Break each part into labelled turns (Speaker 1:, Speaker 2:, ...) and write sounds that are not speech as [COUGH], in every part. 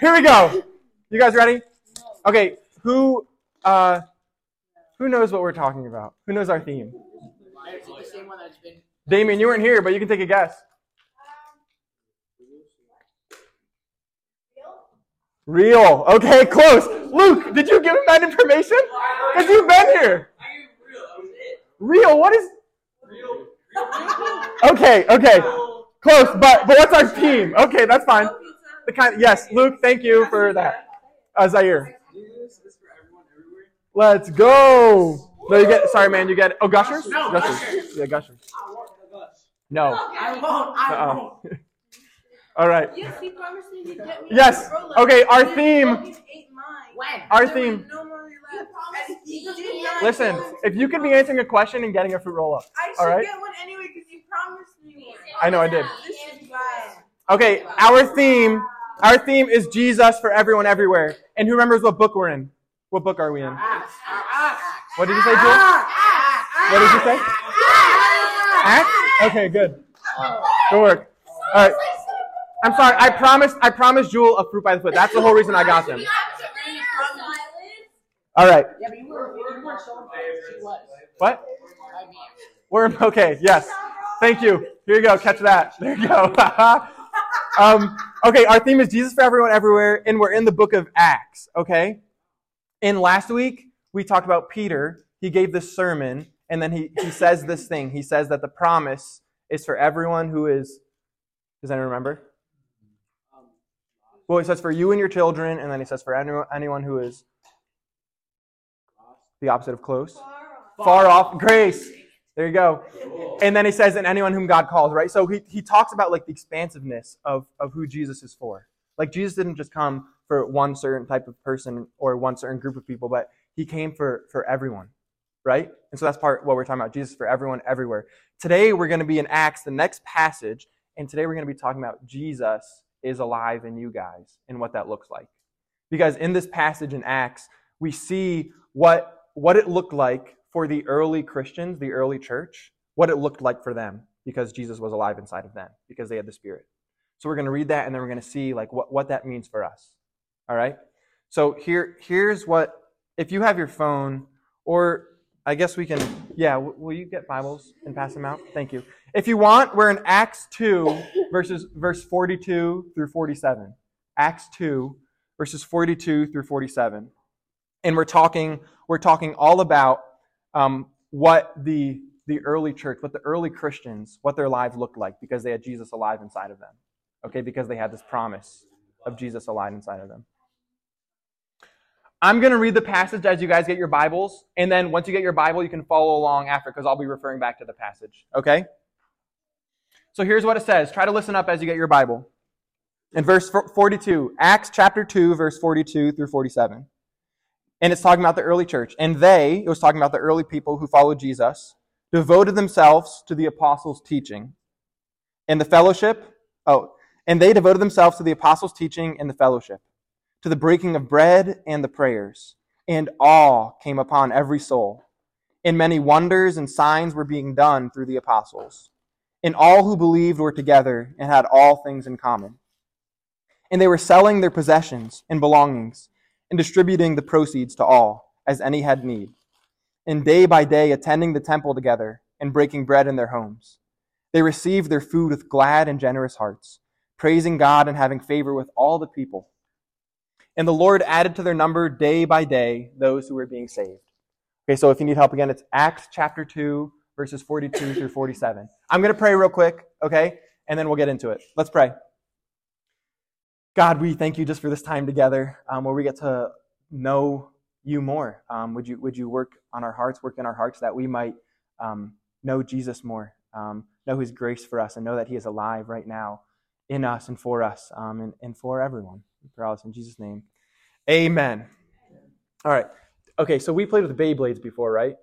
Speaker 1: Here we go. You guys ready? Okay, who uh who knows what we're talking about? Who knows our theme? Damien, you weren't here, but you can take a guess. Real. Okay, close. Luke, did you give him that information? Because you've been here. Real. What is? Okay. Okay. Close. But but what's our team? Okay, that's fine. The kind. Yes, Luke. Thank you for that. Uh, Zaire. Let's go. No, you get. Sorry, man. You get. Oh, gushers.
Speaker 2: No,
Speaker 1: gushers.
Speaker 2: Gushers.
Speaker 1: Yeah, gushers. No.
Speaker 2: I won't. I
Speaker 1: Uh-uh.
Speaker 2: won't. [LAUGHS]
Speaker 1: All right.
Speaker 3: Yes, he promised me he'd get me
Speaker 1: Yes. Okay, our theme-
Speaker 3: he ate mine.
Speaker 2: When?
Speaker 1: Our
Speaker 3: There
Speaker 1: theme.
Speaker 3: no money left. And he did not
Speaker 1: Listen,
Speaker 3: give it to
Speaker 1: if you
Speaker 3: me.
Speaker 1: could be answering a question and getting a fruit roll up.
Speaker 3: I should
Speaker 1: all right.
Speaker 3: get one anyway because you promised me one.
Speaker 1: I know I did.
Speaker 3: This is bad.
Speaker 1: Okay, our theme, our theme is Jesus for everyone everywhere. And who remembers what book we're in? What book are we in?
Speaker 2: Acts.
Speaker 1: What did you say, Jewel? What did you say? Acts? Okay, good. Good work. All right. I'm sorry. I promised. I promised Jewel a fruit by the foot. That's the whole reason I got them. All right.
Speaker 2: Yeah, but you were, you weren't showing she was.
Speaker 1: What? We're okay. Yes. Thank you. Here you go. Catch that. There you go. [LAUGHS] um, okay. Our theme is Jesus for everyone, everywhere, and we're in the book of Acts. Okay. In last week we talked about Peter. He gave this sermon, and then he he says this thing. He says that the promise is for everyone who is. Does anyone remember? Well, he says for you and your children, and then he says for anyone, anyone who is the opposite of close far off grace there you go. And then he says and anyone whom god calls right? So he, he talks about like the expansiveness of, of who jesus is for. Like jesus didn't just come for one certain type of person or one certain group of people but he came for for everyone right? And so that's part what we're talking about jesus for everyone everywhere. Today we're going to be in acts the next passage and today we're going to be talking about jesus is alive in you guys and what that looks like. Because in this passage in acts we see what what it looked like for the early Christians, the early church, what it looked like for them because Jesus was alive inside of them because they had the Spirit. So we're going to read that and then we're going to see like what, what that means for us. All right. So here here's what if you have your phone or I guess we can yeah, will you get Bibles and pass them out? Thank you. If you want, we're in Acts 2 verses verse 42 through 47. Acts 2 verses 42 through 47 and we're talking we're talking all about um, what the the early church, what the early Christians, what their lives looked like because they had Jesus alive inside of them. Okay, because they had this promise of Jesus alive inside of them. I'm going to read the passage as you guys get your Bibles, and then once you get your Bible, you can follow along after because I'll be referring back to the passage. Okay? So here's what it says. Try to listen up as you get your Bible. In verse 42, Acts chapter 2, verse 42 through 47. And it's talking about the early church. And they, it was talking about the early people who followed Jesus, devoted themselves to the apostles' teaching and the fellowship. Oh, and they devoted themselves to the apostles' teaching and the fellowship, to the breaking of bread and the prayers. And awe came upon every soul. And many wonders and signs were being done through the apostles. And all who believed were together and had all things in common. And they were selling their possessions and belongings and distributing the proceeds to all, as any had need, and day by day attending the temple together and breaking bread in their homes. They received their food with glad and generous hearts, praising God and having favor with all the people. And the Lord added to their number day by day those who were being saved. Okay, so if you need help again, it's Acts chapter 2, verses 42 through 47. I'm going to pray real quick, okay? And then we'll get into it. Let's pray. God, we thank you just for this time together um, where we get to know you more. Um, would you would you work on our hearts, work in our hearts that we might um, know Jesus more, um, know His grace for us, and know that He is alive right now in us and for us um, and, and for everyone. We pray all in Jesus' name. Amen. All right. Okay, so we played with Beyblades before, right?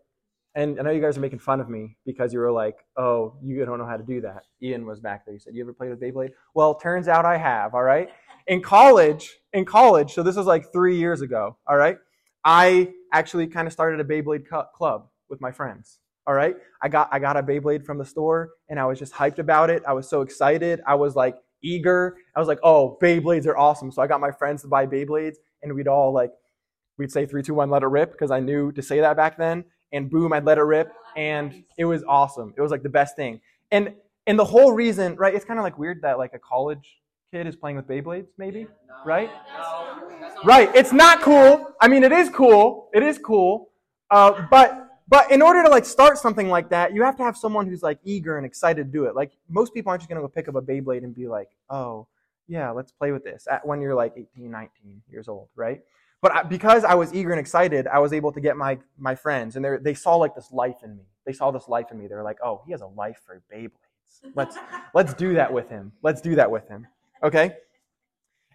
Speaker 1: And I know you guys are making fun of me because you were like, oh, you don't know how to do that. Ian was back there. He said, you ever played with Beyblade? Well, turns out I have, all right? In college, in college, so this was like three years ago, all right? I actually kind of started a Beyblade club with my friends, all right? I got, I got a Beyblade from the store and I was just hyped about it. I was so excited. I was like eager. I was like, oh, Beyblades are awesome. So I got my friends to buy Beyblades, and we'd all like, we'd say three, two, one, let it rip, because I knew to say that back then. And boom, I'd let it rip, and it was awesome. It was like the best thing. And and the whole reason, right? It's kind of like weird that like a college kid is playing with Beyblades, maybe, right? Right. It's not cool. I mean, it is cool. It is cool. Uh, but but in order to like start something like that, you have to have someone who's like eager and excited to do it. Like most people aren't just gonna go pick up a Beyblade and be like, oh yeah, let's play with this at when you're like 18, 19 years old, right? But I, because I was eager and excited, I was able to get my my friends, and they they saw like this life in me. They saw this life in me. They were like, oh, he has a life for Beyblades. Let's let's do that with him. Let's do that with him. Okay.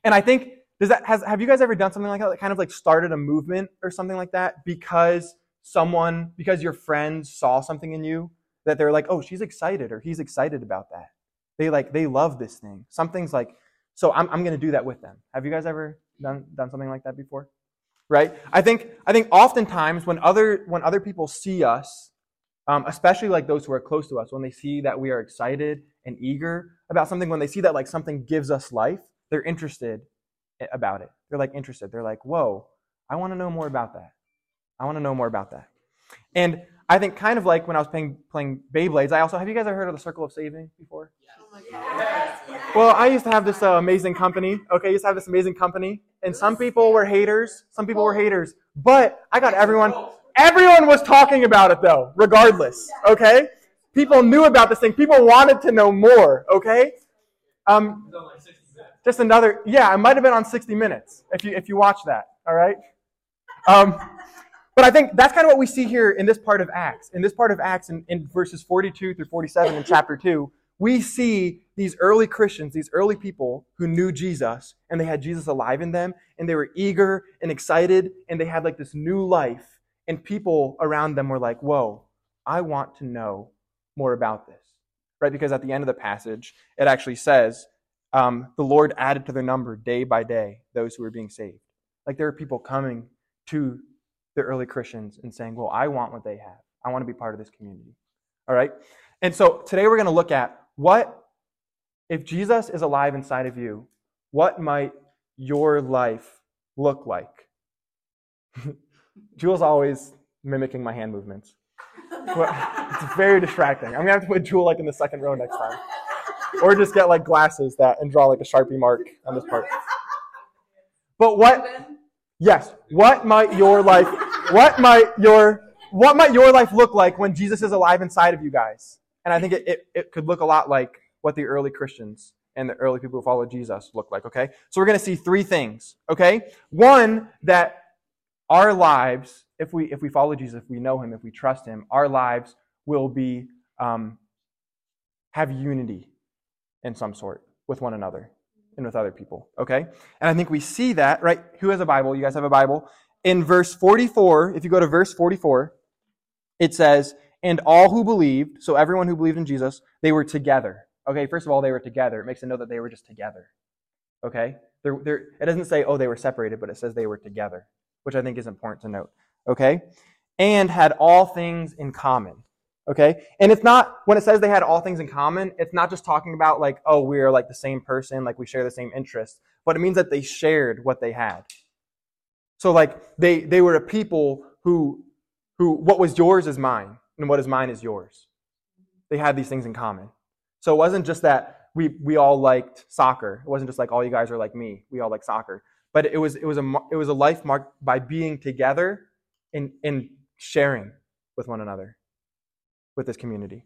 Speaker 1: And I think does that has have you guys ever done something like that? That kind of like started a movement or something like that because someone because your friends saw something in you that they're like, oh, she's excited or he's excited about that. They like they love this thing. Something's like so I'm I'm gonna do that with them. Have you guys ever done done something like that before? Right? I think I think oftentimes when other when other people see us, um, especially like those who are close to us, when they see that we are excited and eager about something, when they see that like something gives us life, they're interested about it. They're like interested. They're like, whoa, I want to know more about that. I want to know more about that. And I think kind of like when I was playing playing Beyblades, I also have you guys ever heard of the Circle of Saving before? Yes. Well, I used to have this uh, amazing company. Okay, I used to have this amazing company, and some people were haters. Some people were haters, but I got everyone. Everyone was talking about it though, regardless. Okay, people knew about this thing. People wanted to know more. Okay, um, just another. Yeah, I might have been on 60 Minutes if you if you watch that. All right. Um, but I think that's kind of what we see here in this part of Acts. In this part of Acts, in, in verses 42 through 47 in chapter 2, we see these early Christians, these early people who knew Jesus, and they had Jesus alive in them, and they were eager and excited, and they had like this new life, and people around them were like, whoa, I want to know more about this. Right? Because at the end of the passage, it actually says, um, the Lord added to their number day by day those who were being saved. Like there are people coming to the early Christians and saying, well, I want what they have. I want to be part of this community. All right? And so today we're going to look at what, if Jesus is alive inside of you, what might your life look like? [LAUGHS] Jewel's always mimicking my hand movements. it's very distracting. I'm to have to put Jewel like in the second row next time. Or just get like glasses that and draw like a Sharpie mark on this part. But what Yes. What might your life what might your what might your life look like when Jesus is alive inside of you guys? And I think it, it, it could look a lot like what the early Christians and the early people who followed Jesus looked like, okay? So we're going to see three things, okay? One, that our lives, if we if we follow Jesus, if we know him, if we trust him, our lives will be um, have unity in some sort with one another and with other people. Okay? And I think we see that, right? Who has a Bible? You guys have a Bible? In verse 44, if you go to verse 44, it says, And all who believed, so everyone who believed in Jesus, they were together. Okay, first of all, they were together. It makes it know that they were just together. Okay? They're, they're, it doesn't say, oh, they were separated, but it says they were together, which I think is important to note. Okay? And had all things in common. Okay? And it's not, when it says they had all things in common, it's not just talking about like, oh, we're like the same person, like we share the same interests, but it means that they shared what they had. So like they, they were a people who, who, what was yours is mine, and what is mine is yours. They had these things in common. So it wasn't just that we, we all liked soccer. It wasn't just like all you guys are like me. We all like soccer. But it was, it was a, it was a life marked by being together and, and sharing with one another with this community.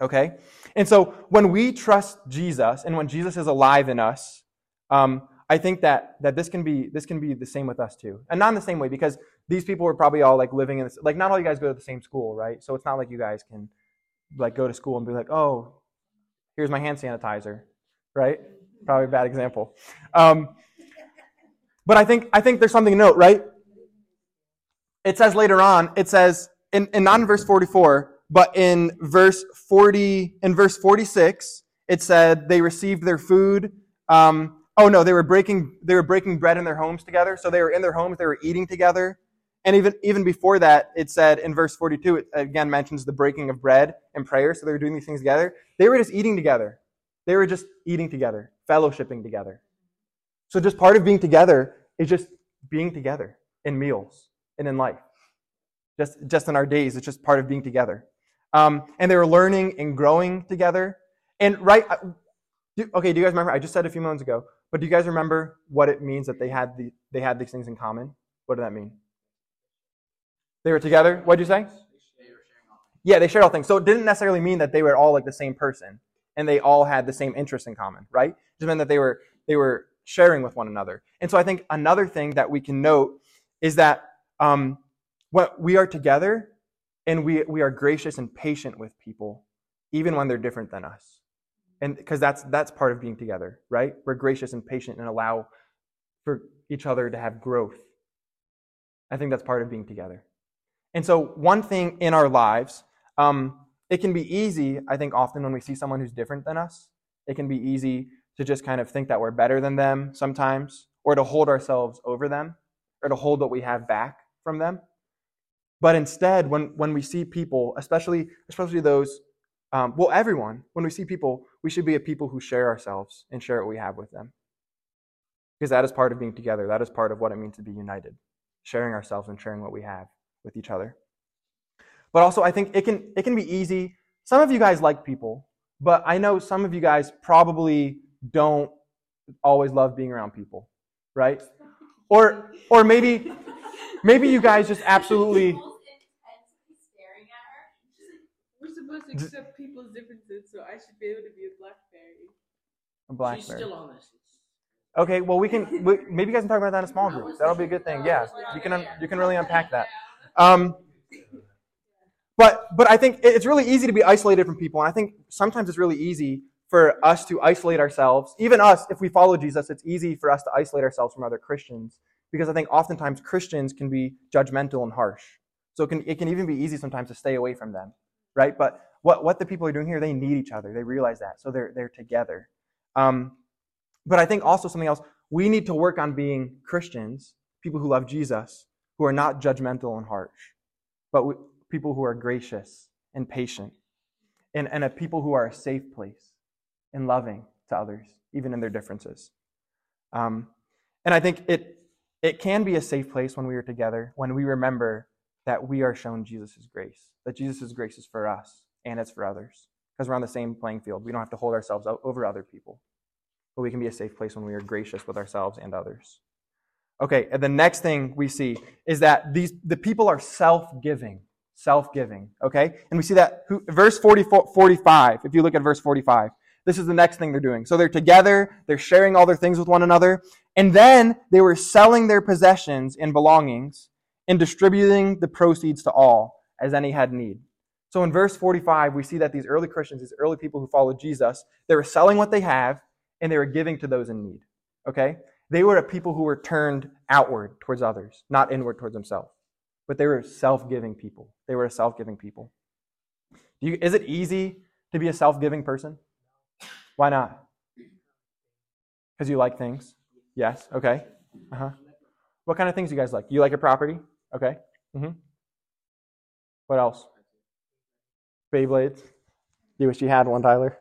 Speaker 1: Okay? And so when we trust Jesus and when Jesus is alive in us, um, I think that, that this can be this can be the same with us too. And not in the same way, because these people were probably all like living in this like not all you guys go to the same school, right? So it's not like you guys can like go to school and be like, oh, here's my hand sanitizer, right? Probably a bad example. Um, but I think I think there's something to note, right? It says later on, it says in, in not in verse 44, but in verse 40, in verse 46, it said they received their food. Um, oh no, they were breaking they were breaking bread in their homes together. So they were in their homes, they were eating together. And even even before that, it said in verse 42, it again mentions the breaking of bread and prayer. So they were doing these things together. They were just eating together. They were just eating together, fellowshipping together. So just part of being together is just being together in meals and in life. Just, just in our days, it's just part of being together. Um, and they were learning and growing together. And right, do, okay, do you guys remember? I just said a few moments ago, but do you guys remember what it means that they had the they had these things in common? What did that mean? They were together. What did you say? Yeah, they shared all things. So it didn't necessarily mean that they were all like the same person and they all had the same interests in common, right? It just meant that they were they were sharing with one another. And so I think another thing that we can note is that um, when we are together and we we are gracious and patient with people, even when they're different than us, and because that's that's part of being together, right? We're gracious and patient and allow for each other to have growth. I think that's part of being together. And so, one thing in our lives um, it can be easy, I think, often when we see someone who's different than us, it can be easy to just kind of think that we're better than them sometimes, or to hold ourselves over them, or to hold what we have back from them. But instead, when, when we see people, especially, especially those, um, well, everyone, when we see people, we should be a people who share ourselves and share what we have with them. Because that is part of being together. That is part of what it means to be united, sharing ourselves and sharing what we have with each other. But also, I think it can, it can be easy. Some of you guys like people, but I know some of you guys probably don't always love being around people, right? Or, or maybe, maybe you guys just absolutely.
Speaker 3: We're supposed to accept people's differences, so I should be able to be a blackberry.
Speaker 1: A
Speaker 2: She's
Speaker 1: blackberry.
Speaker 2: still on this.
Speaker 1: Okay, well we can we, maybe you guys can talk about that in a small group. That'll be a good thing. Yeah, you can un, you can really unpack that. Um, but but I think it's really easy to be isolated from people, and I think sometimes it's really easy for us to isolate ourselves. Even us, if we follow Jesus, it's easy for us to isolate ourselves from other Christians because I think oftentimes Christians can be judgmental and harsh. So it can it can even be easy sometimes to stay away from them, right? But what what the people are doing here, they need each other. They realize that, so they're they're together. Um, but I think also something else, we need to work on being Christians, people who love Jesus, who are not judgmental and harsh, but we, people who are gracious and patient, and, and a people who are a safe place and loving to others, even in their differences. Um, and I think it, it can be a safe place when we are together, when we remember that we are shown Jesus' grace, that Jesus' grace is for us and it's for others, because we're on the same playing field. We don't have to hold ourselves over other people but we can be a safe place when we are gracious with ourselves and others. Okay, and the next thing we see is that these the people are self-giving, self-giving. Okay, and we see that who, verse 44, 45. If you look at verse 45, this is the next thing they're doing. So they're together, they're sharing all their things with one another, and then they were selling their possessions and belongings and distributing the proceeds to all as any had need. So in verse 45, we see that these early Christians, these early people who followed Jesus, they were selling what they have and they were giving to those in need. Okay? They were a people who were turned outward towards others, not inward towards themselves. But they were self giving people. They were a self giving people. You, is it easy to be a self giving person? Why not? Because you like things? Yes? Okay. Uh huh. What kind of things do you guys like? You like your property? Okay. Mm-hmm. What else? Beyblades. You wish you had one, Tyler?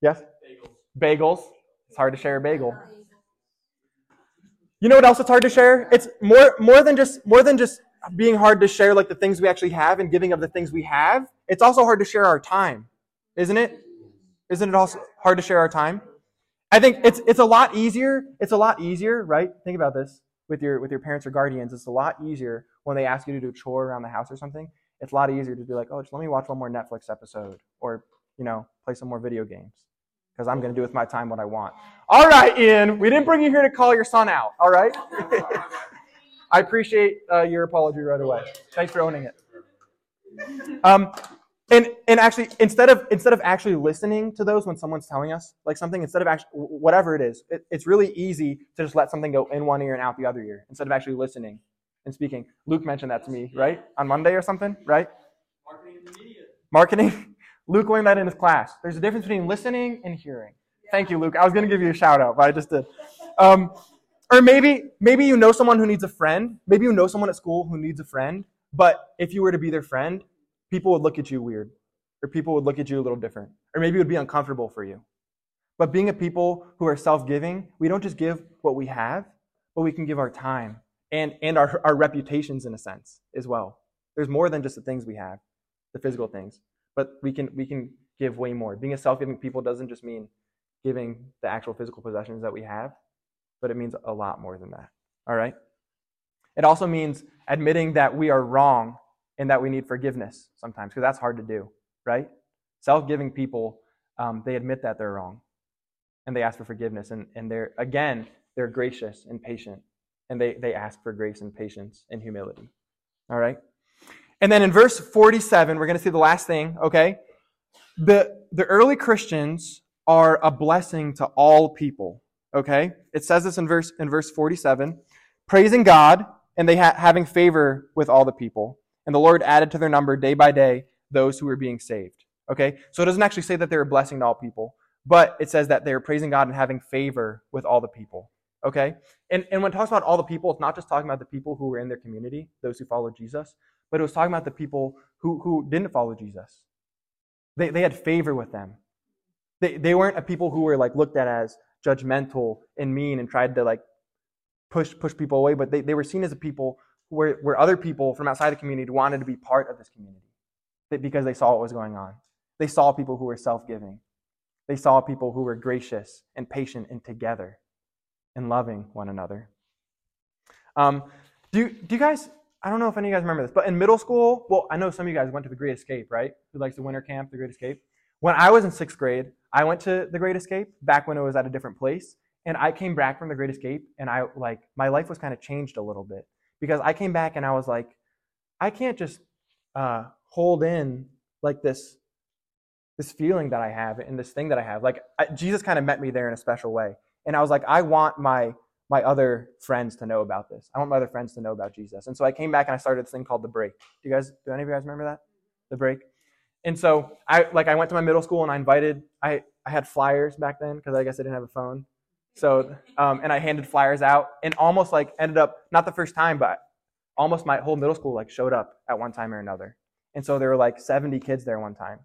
Speaker 1: Yes? Bagels. It's hard to share a bagel. You know what else it's hard to share? It's more more than just more than just being hard to share like the things we actually have and giving of the things we have. It's also hard to share our time, isn't it? Isn't it also hard to share our time? I think it's it's a lot easier. It's a lot easier, right? Think about this with your with your parents or guardians. It's a lot easier when they ask you to do a chore around the house or something. It's a lot easier to be like, oh, just let me watch one more Netflix episode, or you know, play some more video games because I'm going to do with my time what I want. All right, Ian, we didn't bring you here to call your son out. All right. [LAUGHS] I appreciate uh, your apology right away. Thanks for owning it. Um, and and actually, instead of instead of actually listening to those when someone's telling us like something, instead of actually whatever it is, it, it's really easy to just let something go in one ear and out the other ear instead of actually listening and speaking. Luke mentioned that to me, right, on Monday or something, right?
Speaker 4: Marketing media.
Speaker 1: Marketing. [LAUGHS] Luke learned that in his class. There's a difference between listening and hearing. Thank you, Luke. I was going to give you a shout out, but I just did. Um, or maybe maybe you know someone who needs a friend. Maybe you know someone at school who needs a friend. But if you were to be their friend, people would look at you weird. or people would look at you a little different, or maybe it would be uncomfortable for you. But being a people who are self giving, we don't just give what we have, but we can give our time and, and our, our reputations in a sense as well. There's more than just the things we have, the physical things, but we can, we can give way more. Being a self giving people doesn't just mean giving the actual physical possessions that we have, but it means a lot more than that. All right? It also means admitting that we are wrong and that we need forgiveness sometimes, because that's hard to do, right? Self giving people, um, they admit that they're wrong and they ask for forgiveness. And, and they're, again, they're gracious and patient. And they, they ask for grace and patience and humility. All right? And then in verse 47, we're going to see the last thing, okay? The, the early Christians are a blessing to all people, okay? It says this in verse, in verse 47 praising God and they ha- having favor with all the people. And the Lord added to their number day by day those who were being saved. Okay? So it doesn't actually say that they're a blessing to all people, but it says that they're praising God and having favor with all the people. Okay? And, and when it talks about all the people, it's not just talking about the people who were in their community, those who followed Jesus, but it was talking about the people who, who didn't follow Jesus. They, they had favor with them. They, they weren't a people who were like looked at as judgmental and mean and tried to like push push people away, but they, they were seen as a people where, where other people from outside the community wanted to be part of this community because they saw what was going on. They saw people who were self-giving. They saw people who were gracious and patient and together and loving one another. Um, do, you, do you guys, I don't know if any of you guys remember this, but in middle school, well, I know some of you guys went to the Great Escape, right? Who likes the winter camp, the Great Escape? When I was in sixth grade, I went to the Great Escape back when it was at a different place. And I came back from the Great Escape and I like, my life was kind of changed a little bit because I came back and I was like, I can't just uh, hold in like this this feeling that I have and this thing that I have. Like I, Jesus kind of met me there in a special way, and I was like, I want my my other friends to know about this. I want my other friends to know about Jesus. And so I came back and I started this thing called the break. Do you guys? Do any of you guys remember that? The break. And so I like I went to my middle school and I invited I I had flyers back then because I guess I didn't have a phone. So um, and I handed flyers out and almost like ended up not the first time but almost my whole middle school like showed up at one time or another. And so there were like 70 kids there one time.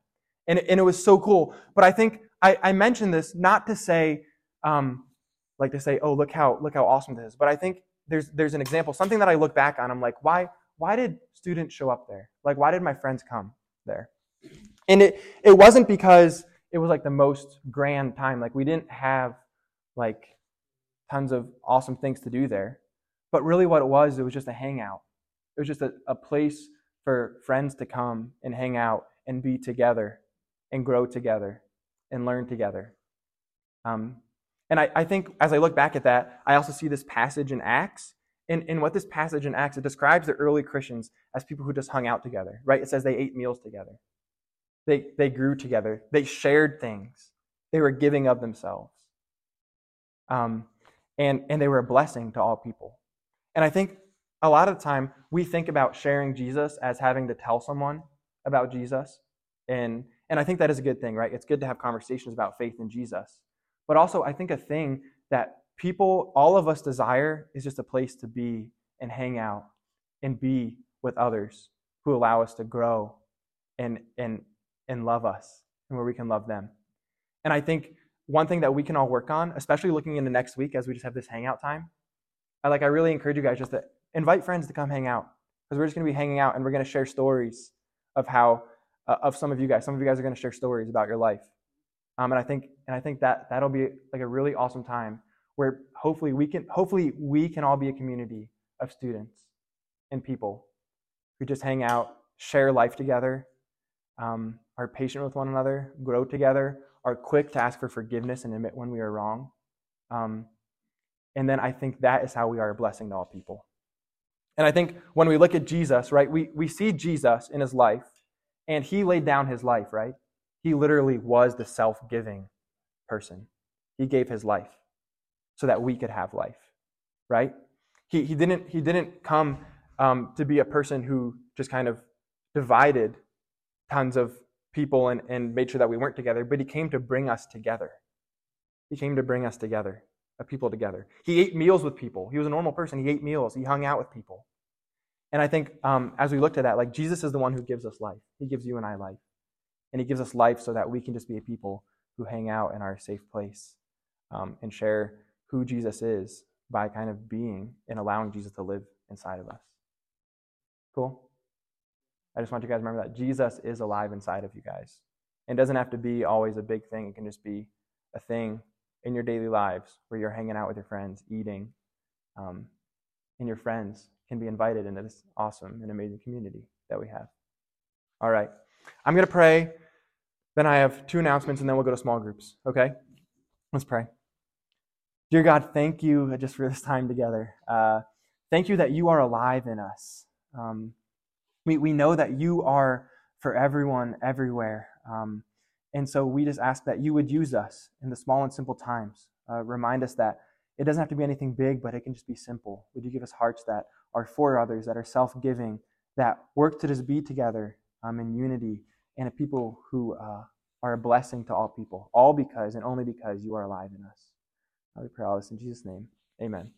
Speaker 1: And, and it was so cool. But I think I, I mentioned this not to say, um, like to say, oh, look how, look how awesome this is. But I think there's, there's an example, something that I look back on. I'm like, why, why did students show up there? Like, why did my friends come there? And it, it wasn't because it was like the most grand time. Like we didn't have like tons of awesome things to do there. But really what it was, it was just a hangout. It was just a, a place for friends to come and hang out and be together and grow together and learn together. Um, and I, I, think as I look back at that, I also see this passage in Acts. And, and what this passage in Acts, it describes the early Christians as people who just hung out together, right? It says they ate meals together. They, they grew together. They shared things. They were giving of themselves. Um, and, and they were a blessing to all people. And I think a lot of the time we think about sharing Jesus as having to tell someone about Jesus. And, and I think that is a good thing, right? It's good to have conversations about faith in Jesus. But also, I think a thing that people, all of us desire is just a place to be and hang out and be with others who allow us to grow and, and, and love us and where we can love them. And I think one thing that we can all work on, especially looking into next week as we just have this hangout time, I like I really encourage you guys just to invite friends to come hang out because we're just going to be hanging out and we're going to share stories of how uh, of some of you guys. Some of you guys are going to share stories about your life, um, and I think and I think that that'll be like a really awesome time where hopefully we can hopefully we can all be a community of students and people who just hang out, share life together, um, are patient with one another, grow together, are quick to ask for forgiveness and admit when we are wrong. Um, and then I think that is how we are a blessing to all people. And I think when we look at Jesus, right, we, we see Jesus in his life, and he laid down his life, right? He literally was the self giving person. He gave his life so that we could have life, right? He, he, didn't, he didn't come um, to be a person who just kind of divided tons of people and, and made sure that we weren't together, but he came to bring us together. He came to bring us together a people together. He ate meals with people. He was a normal person. He ate meals. He hung out with people. And I think um, as we looked at that, like Jesus is the one who gives us life. He gives you and I life. And He gives us life so that we can just be a people who hang out in our safe place um, and share who Jesus is by kind of being and allowing Jesus to live inside of us. Cool? I just want you guys to remember that Jesus is alive inside of you guys. It doesn't have to be always a big thing, it can just be a thing in your daily lives where you're hanging out with your friends, eating, um, and your friends can be invited into this awesome and amazing community that we have. All right. I'm going to pray. Then I have two announcements, and then we'll go to small groups. Okay? Let's pray. Dear God, thank you just for this time together. Uh, thank you that you are alive in us. Um, we, we know that you are for everyone, everywhere. Um, and so we just ask that you would use us in the small and simple times. Uh, remind us that it doesn't have to be anything big, but it can just be simple. Would you give us hearts that are for others, that are self giving, that work to just be together um, in unity, and a people who uh, are a blessing to all people, all because and only because you are alive in us. I pray all this in Jesus' name. Amen.